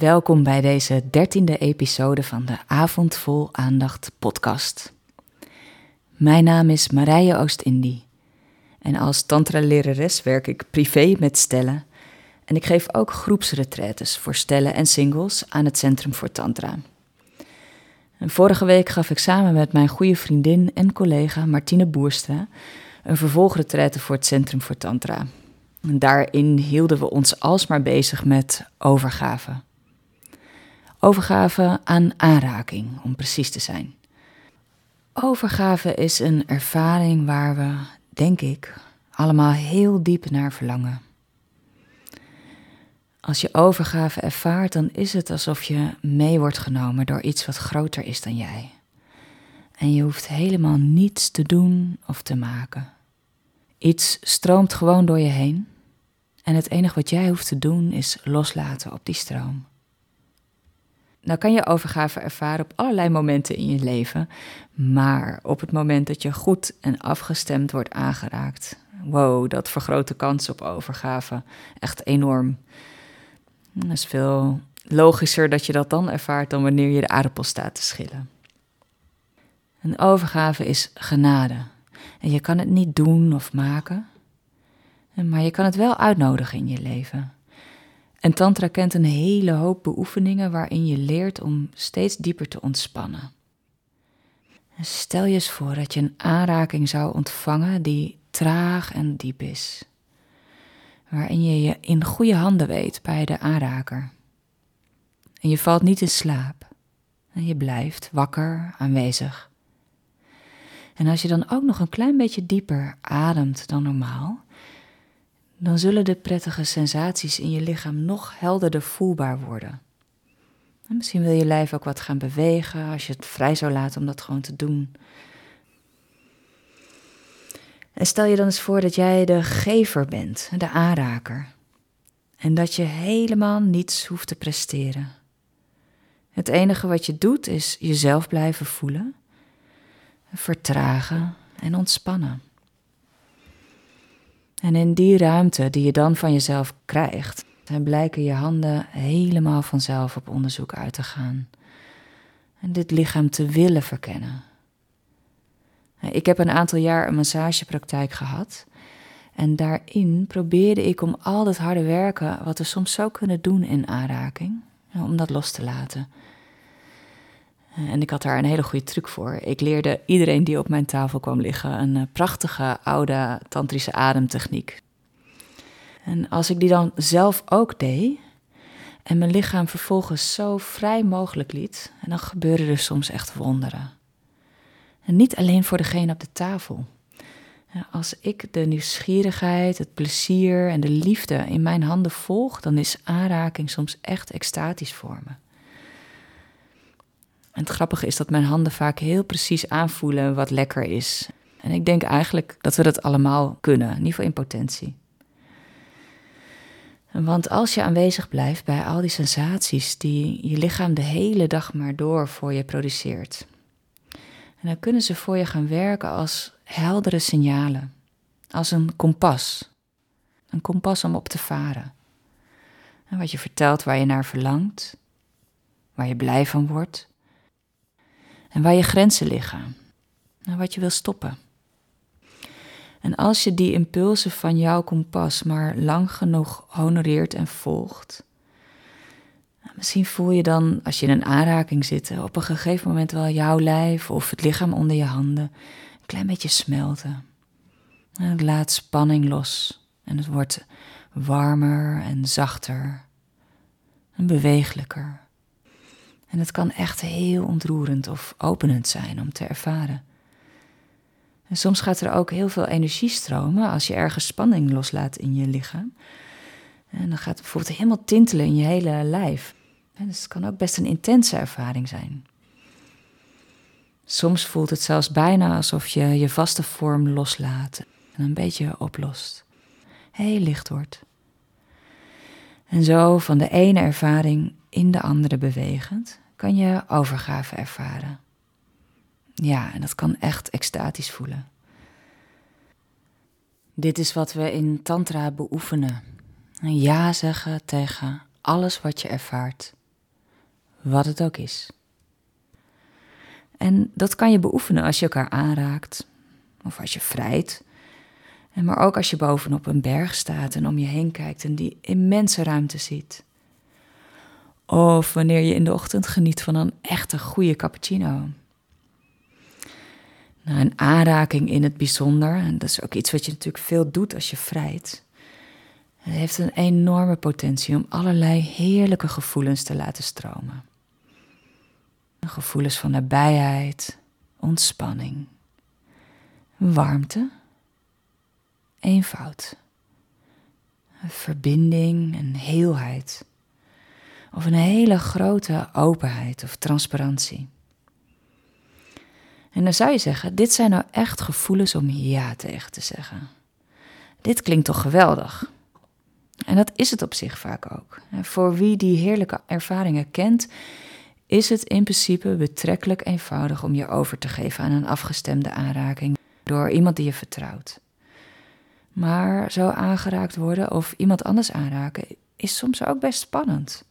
Welkom bij deze dertiende episode van de Avond Vol Aandacht podcast. Mijn naam is Marije Oost-Indie en als tantra-lerares werk ik privé met stellen en ik geef ook groepsretretes voor stellen en singles aan het Centrum voor Tantra. Vorige week gaf ik samen met mijn goede vriendin en collega Martine Boerstra een vervolgretraite voor het Centrum voor Tantra. Daarin hielden we ons alsmaar bezig met overgave. Overgave aan aanraking, om precies te zijn. Overgave is een ervaring waar we, denk ik, allemaal heel diep naar verlangen. Als je overgave ervaart, dan is het alsof je mee wordt genomen door iets wat groter is dan jij. En je hoeft helemaal niets te doen of te maken. Iets stroomt gewoon door je heen en het enige wat jij hoeft te doen is loslaten op die stroom. Nou kan je overgave ervaren op allerlei momenten in je leven, maar op het moment dat je goed en afgestemd wordt aangeraakt, wow, dat vergroot de kans op overgave echt enorm. Het is veel logischer dat je dat dan ervaart dan wanneer je de aardappel staat te schillen. Een overgave is genade. En je kan het niet doen of maken, maar je kan het wel uitnodigen in je leven. En Tantra kent een hele hoop beoefeningen waarin je leert om steeds dieper te ontspannen. stel je eens voor dat je een aanraking zou ontvangen die traag en diep is, waarin je je in goede handen weet bij de aanraker. En je valt niet in slaap en je blijft wakker, aanwezig. En als je dan ook nog een klein beetje dieper ademt dan normaal, dan zullen de prettige sensaties in je lichaam nog helderder voelbaar worden. En misschien wil je lijf ook wat gaan bewegen als je het vrij zou laten om dat gewoon te doen. En stel je dan eens voor dat jij de gever bent, de aanraker. En dat je helemaal niets hoeft te presteren. Het enige wat je doet is jezelf blijven voelen, vertragen en ontspannen. En in die ruimte die je dan van jezelf krijgt, blijken je handen helemaal vanzelf op onderzoek uit te gaan. En dit lichaam te willen verkennen. Ik heb een aantal jaar een massagepraktijk gehad. En daarin probeerde ik om al dat harde werken, wat we soms zo kunnen doen in aanraking, om dat los te laten. En ik had daar een hele goede truc voor. Ik leerde iedereen die op mijn tafel kwam liggen een eh, prachtige oude tantrische ademtechniek. En als ik die dan zelf ook deed en mijn lichaam vervolgens zo vrij mogelijk liet, dan gebeurde er soms echt wonderen. En niet alleen voor degene op de tafel. Als ik de nieuwsgierigheid, het plezier en de liefde in mijn handen volg, dan is aanraking soms echt extatisch voor me. En het grappige is dat mijn handen vaak heel precies aanvoelen wat lekker is. En ik denk eigenlijk dat we dat allemaal kunnen, in ieder geval in potentie. Want als je aanwezig blijft bij al die sensaties die je lichaam de hele dag maar door voor je produceert, en dan kunnen ze voor je gaan werken als heldere signalen, als een kompas. Een kompas om op te varen. En wat je vertelt waar je naar verlangt, waar je blij van wordt, en waar je grenzen liggen en wat je wil stoppen. En als je die impulsen van jouw kompas maar lang genoeg honoreert en volgt, nou, misschien voel je dan, als je in een aanraking zit, op een gegeven moment wel jouw lijf of het lichaam onder je handen een klein beetje smelten. En het laat spanning los en het wordt warmer en zachter en bewegelijker. En het kan echt heel ontroerend of openend zijn om te ervaren. En soms gaat er ook heel veel energie stromen als je ergens spanning loslaat in je lichaam. En dan gaat het bijvoorbeeld helemaal tintelen in je hele lijf. En dus het kan ook best een intense ervaring zijn. Soms voelt het zelfs bijna alsof je je vaste vorm loslaat en een beetje oplost. Heel licht wordt. En zo van de ene ervaring in de andere bewegend, kan je overgave ervaren. Ja, en dat kan echt extatisch voelen. Dit is wat we in Tantra beoefenen. Ja zeggen tegen alles wat je ervaart. wat het ook is. En dat kan je beoefenen als je elkaar aanraakt, of als je vrijt, maar ook als je bovenop een berg staat en om je heen kijkt en die immense ruimte ziet. Of wanneer je in de ochtend geniet van een echte goede cappuccino. Nou, een aanraking in het bijzonder, en dat is ook iets wat je natuurlijk veel doet als je vrijt. Het heeft een enorme potentie om allerlei heerlijke gevoelens te laten stromen. Gevoelens van nabijheid, ontspanning, warmte, eenvoud, verbinding en heelheid. Of een hele grote openheid of transparantie. En dan zou je zeggen, dit zijn nou echt gevoelens om ja tegen te zeggen. Dit klinkt toch geweldig? En dat is het op zich vaak ook. Voor wie die heerlijke ervaringen kent, is het in principe betrekkelijk eenvoudig om je over te geven aan een afgestemde aanraking door iemand die je vertrouwt. Maar zo aangeraakt worden of iemand anders aanraken is soms ook best spannend.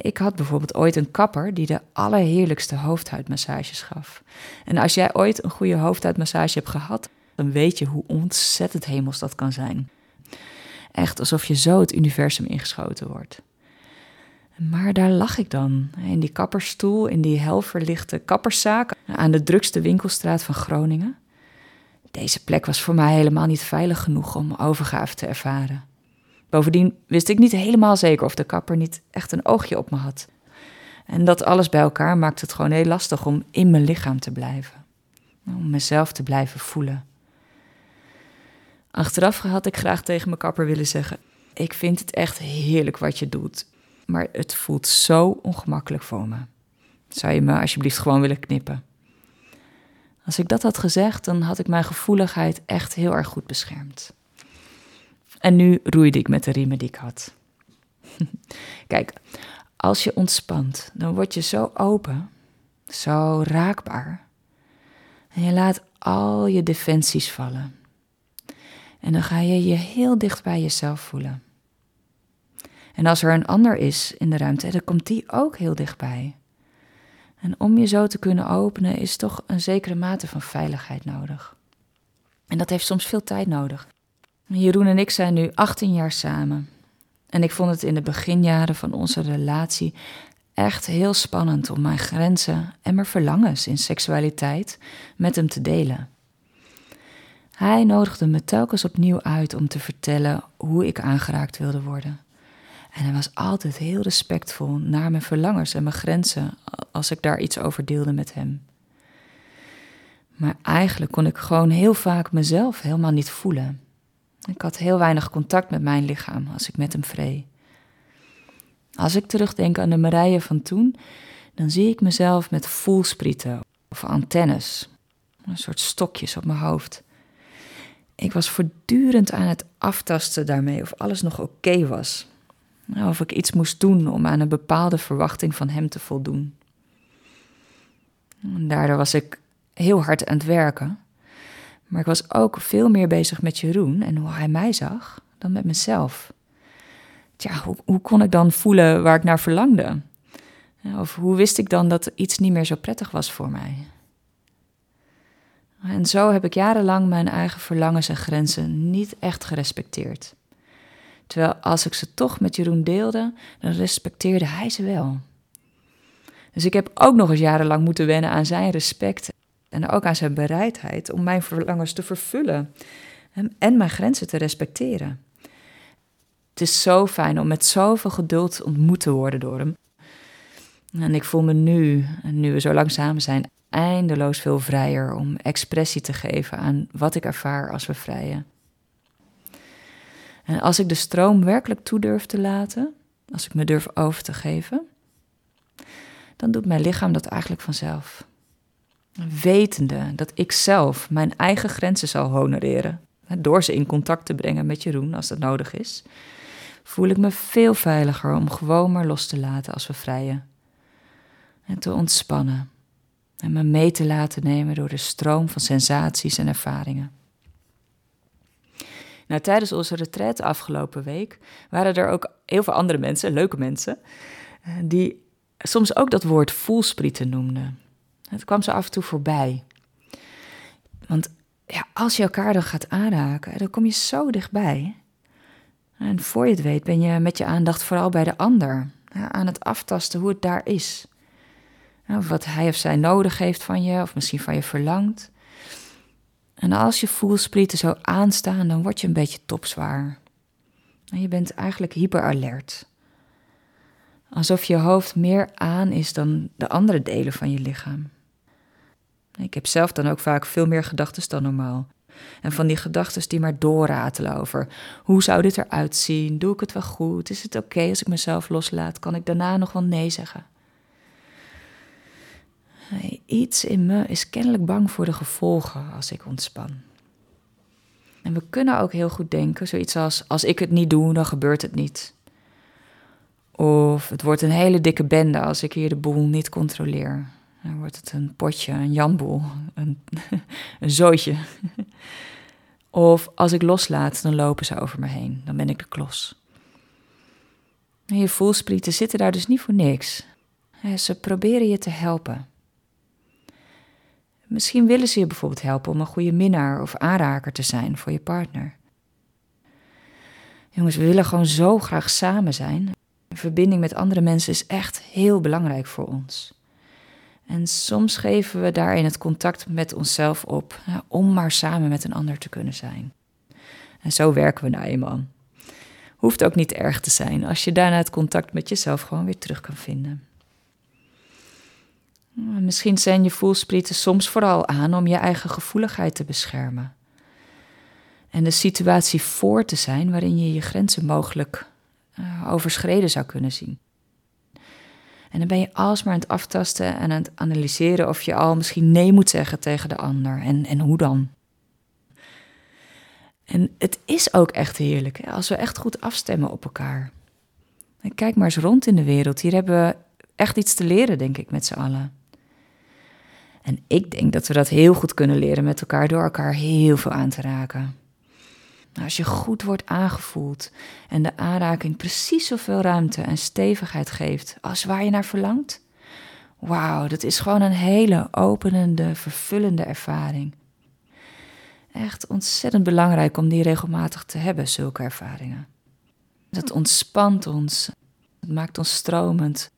Ik had bijvoorbeeld ooit een kapper die de allerheerlijkste hoofdhuidmassages gaf. En als jij ooit een goede hoofdhuidmassage hebt gehad, dan weet je hoe ontzettend hemels dat kan zijn. Echt alsof je zo het universum ingeschoten wordt. Maar daar lag ik dan, in die kappersstoel, in die helverlichte kapperszaak aan de drukste winkelstraat van Groningen. Deze plek was voor mij helemaal niet veilig genoeg om overgave te ervaren. Bovendien wist ik niet helemaal zeker of de kapper niet echt een oogje op me had. En dat alles bij elkaar maakte het gewoon heel lastig om in mijn lichaam te blijven. Om mezelf te blijven voelen. Achteraf had ik graag tegen mijn kapper willen zeggen: Ik vind het echt heerlijk wat je doet, maar het voelt zo ongemakkelijk voor me. Zou je me alsjeblieft gewoon willen knippen? Als ik dat had gezegd, dan had ik mijn gevoeligheid echt heel erg goed beschermd. En nu roeide ik met de riemen die ik had. Kijk, als je ontspant, dan word je zo open, zo raakbaar. En je laat al je defensies vallen. En dan ga je je heel dicht bij jezelf voelen. En als er een ander is in de ruimte, dan komt die ook heel dichtbij. En om je zo te kunnen openen, is toch een zekere mate van veiligheid nodig. En dat heeft soms veel tijd nodig. Jeroen en ik zijn nu 18 jaar samen. En ik vond het in de beginjaren van onze relatie echt heel spannend om mijn grenzen en mijn verlangens in seksualiteit met hem te delen. Hij nodigde me telkens opnieuw uit om te vertellen hoe ik aangeraakt wilde worden. En hij was altijd heel respectvol naar mijn verlangens en mijn grenzen als ik daar iets over deelde met hem. Maar eigenlijk kon ik gewoon heel vaak mezelf helemaal niet voelen. Ik had heel weinig contact met mijn lichaam als ik met hem vree. Als ik terugdenk aan de Marije van toen, dan zie ik mezelf met voelsprieten of antennes, een soort stokjes op mijn hoofd. Ik was voortdurend aan het aftasten daarmee of alles nog oké was. Of ik iets moest doen om aan een bepaalde verwachting van hem te voldoen. En daardoor was ik heel hard aan het werken. Maar ik was ook veel meer bezig met Jeroen en hoe hij mij zag dan met mezelf. Tja, hoe, hoe kon ik dan voelen waar ik naar verlangde? Of hoe wist ik dan dat iets niet meer zo prettig was voor mij? En zo heb ik jarenlang mijn eigen verlangens en grenzen niet echt gerespecteerd. Terwijl als ik ze toch met Jeroen deelde, dan respecteerde hij ze wel. Dus ik heb ook nog eens jarenlang moeten wennen aan zijn respect en ook aan zijn bereidheid om mijn verlangens te vervullen en mijn grenzen te respecteren. Het is zo fijn om met zoveel geduld ontmoet te worden door hem. En ik voel me nu, nu we zo lang samen zijn, eindeloos veel vrijer om expressie te geven aan wat ik ervaar als we vrijen. En als ik de stroom werkelijk toe durf te laten, als ik me durf over te geven, dan doet mijn lichaam dat eigenlijk vanzelf. Wetende dat ik zelf mijn eigen grenzen zal honoreren, door ze in contact te brengen met Jeroen als dat nodig is, voel ik me veel veiliger om gewoon maar los te laten als we vrijen. En te ontspannen en me mee te laten nemen door de stroom van sensaties en ervaringen. Nou, tijdens onze retreat afgelopen week waren er ook heel veel andere mensen, leuke mensen. eh, die soms ook dat woord voelsprieten noemde. Het kwam ze af en toe voorbij. Want ja, als je elkaar dan gaat aanraken, dan kom je zo dichtbij. En voor je het weet ben je met je aandacht vooral bij de ander, aan het aftasten hoe het daar is. Of wat hij of zij nodig heeft van je, of misschien van je verlangt. En als je voelsprieten zo aanstaan, dan word je een beetje topzwaar. En je bent eigenlijk hyperalert. Alsof je hoofd meer aan is dan de andere delen van je lichaam. Ik heb zelf dan ook vaak veel meer gedachten dan normaal. En van die gedachten die maar doorratelen over hoe zou dit eruit zien? Doe ik het wel goed? Is het oké als ik mezelf loslaat? Kan ik daarna nog wel nee zeggen? Iets in me is kennelijk bang voor de gevolgen als ik ontspan. En we kunnen ook heel goed denken, zoiets als: als ik het niet doe, dan gebeurt het niet. Of het wordt een hele dikke bende als ik hier de boel niet controleer. Dan wordt het een potje, een janboel, een, een zootje. Of als ik loslaat, dan lopen ze over me heen. Dan ben ik de klos. Je voelsprieten zitten daar dus niet voor niks. Ze proberen je te helpen. Misschien willen ze je bijvoorbeeld helpen om een goede minnaar of aanraker te zijn voor je partner. Jongens, we willen gewoon zo graag samen zijn. Verbinding met andere mensen is echt heel belangrijk voor ons. En soms geven we daarin het contact met onszelf op om maar samen met een ander te kunnen zijn. En zo werken we nou eenmaal. Hoeft ook niet erg te zijn als je daarna het contact met jezelf gewoon weer terug kan vinden. Misschien zijn je voelsprieten soms vooral aan om je eigen gevoeligheid te beschermen. En de situatie voor te zijn waarin je je grenzen mogelijk uh, overschreden zou kunnen zien. En dan ben je alsmaar aan het aftasten en aan het analyseren of je al misschien nee moet zeggen tegen de ander. En, en hoe dan? En het is ook echt heerlijk als we echt goed afstemmen op elkaar. Kijk maar eens rond in de wereld. Hier hebben we echt iets te leren, denk ik, met z'n allen. En ik denk dat we dat heel goed kunnen leren met elkaar door elkaar heel veel aan te raken. Nou, als je goed wordt aangevoeld en de aanraking precies zoveel ruimte en stevigheid geeft als waar je naar verlangt, wauw, dat is gewoon een hele openende, vervullende ervaring. Echt ontzettend belangrijk om die regelmatig te hebben, zulke ervaringen. Het ontspant ons, het maakt ons stromend,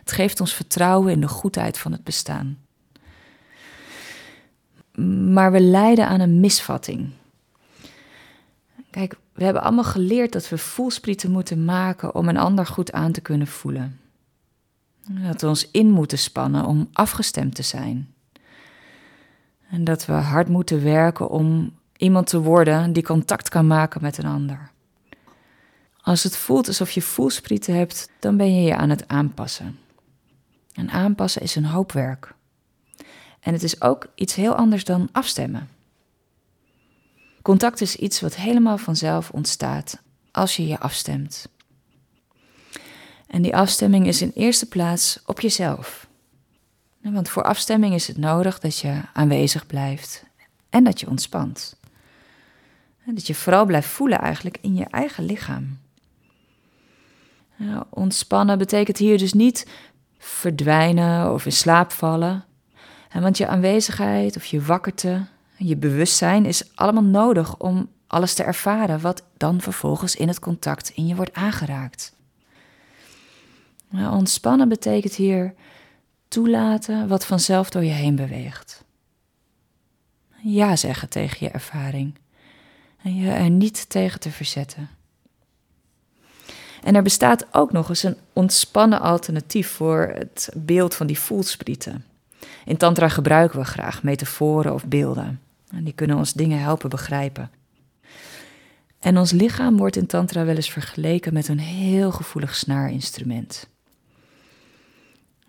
het geeft ons vertrouwen in de goedheid van het bestaan. Maar we lijden aan een misvatting. Kijk, we hebben allemaal geleerd dat we voelsprieten moeten maken om een ander goed aan te kunnen voelen. Dat we ons in moeten spannen om afgestemd te zijn. En dat we hard moeten werken om iemand te worden die contact kan maken met een ander. Als het voelt alsof je voelsprieten hebt, dan ben je je aan het aanpassen. En aanpassen is een hoop werk. En het is ook iets heel anders dan afstemmen. Contact is iets wat helemaal vanzelf ontstaat als je je afstemt. En die afstemming is in eerste plaats op jezelf. Want voor afstemming is het nodig dat je aanwezig blijft en dat je ontspant. Dat je vooral blijft voelen eigenlijk in je eigen lichaam. ontspannen betekent hier dus niet verdwijnen of in slaap vallen. Want je aanwezigheid of je wakkerte je bewustzijn is allemaal nodig om alles te ervaren wat dan vervolgens in het contact in je wordt aangeraakt. Nou, ontspannen betekent hier toelaten wat vanzelf door je heen beweegt. Ja zeggen tegen je ervaring en je er niet tegen te verzetten. En er bestaat ook nog eens een ontspannen alternatief voor het beeld van die voelsprieten. In Tantra gebruiken we graag metaforen of beelden. En die kunnen ons dingen helpen begrijpen. En ons lichaam wordt in Tantra wel eens vergeleken met een heel gevoelig snaarinstrument.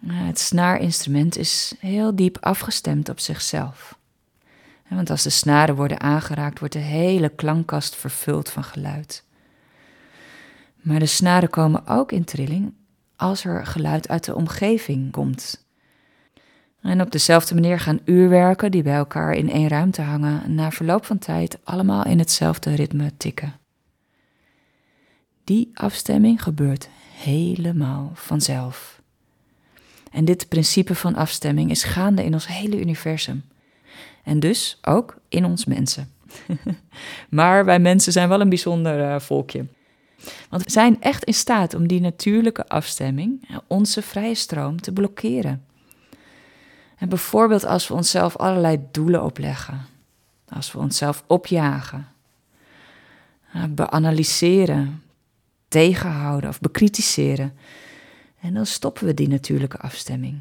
Het snaarinstrument is heel diep afgestemd op zichzelf. Want als de snaren worden aangeraakt, wordt de hele klankkast vervuld van geluid. Maar de snaren komen ook in trilling als er geluid uit de omgeving komt. En op dezelfde manier gaan uurwerken die bij elkaar in één ruimte hangen, na verloop van tijd allemaal in hetzelfde ritme tikken. Die afstemming gebeurt helemaal vanzelf. En dit principe van afstemming is gaande in ons hele universum. En dus ook in ons mensen. maar wij mensen zijn wel een bijzonder uh, volkje. Want we zijn echt in staat om die natuurlijke afstemming, onze vrije stroom, te blokkeren. En bijvoorbeeld als we onszelf allerlei doelen opleggen, als we onszelf opjagen, beanalyseren, tegenhouden of bekritiseren. En dan stoppen we die natuurlijke afstemming.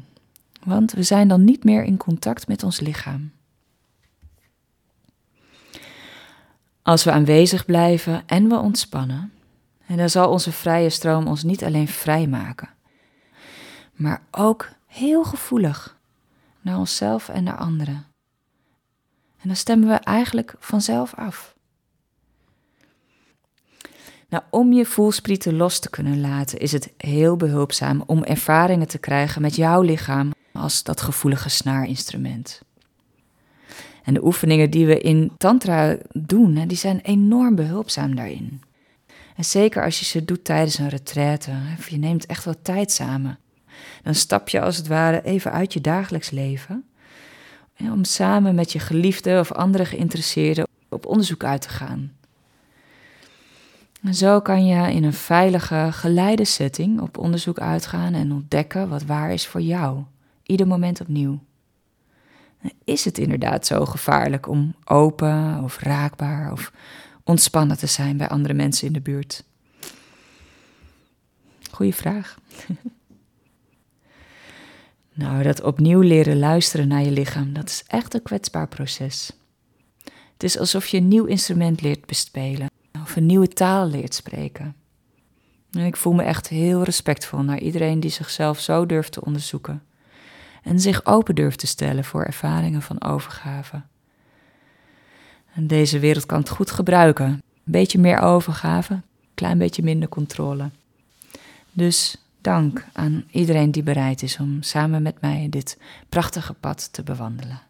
Want we zijn dan niet meer in contact met ons lichaam. Als we aanwezig blijven en we ontspannen, en dan zal onze vrije stroom ons niet alleen vrijmaken, maar ook heel gevoelig naar onszelf en naar anderen. En dan stemmen we eigenlijk vanzelf af. Nou, om je voelsprieten los te kunnen laten, is het heel behulpzaam om ervaringen te krijgen met jouw lichaam als dat gevoelige snaarinstrument. En de oefeningen die we in Tantra doen, die zijn enorm behulpzaam daarin. En zeker als je ze doet tijdens een retraite, je neemt echt wat tijd samen. Dan stap je als het ware even uit je dagelijks leven. Om samen met je geliefde of andere geïnteresseerden op onderzoek uit te gaan. En zo kan je in een veilige, geleide setting op onderzoek uitgaan en ontdekken wat waar is voor jou, ieder moment opnieuw. Is het inderdaad zo gevaarlijk om open of raakbaar of ontspannen te zijn bij andere mensen in de buurt? Goeie vraag. nou, dat opnieuw leren luisteren naar je lichaam, dat is echt een kwetsbaar proces. Het is alsof je een nieuw instrument leert bespelen of een nieuwe taal leert spreken. En ik voel me echt heel respectvol naar iedereen die zichzelf zo durft te onderzoeken en zich open durft te stellen voor ervaringen van overgave. En deze wereld kan het goed gebruiken. Een beetje meer overgave, een klein beetje minder controle. Dus dank aan iedereen die bereid is om samen met mij dit prachtige pad te bewandelen.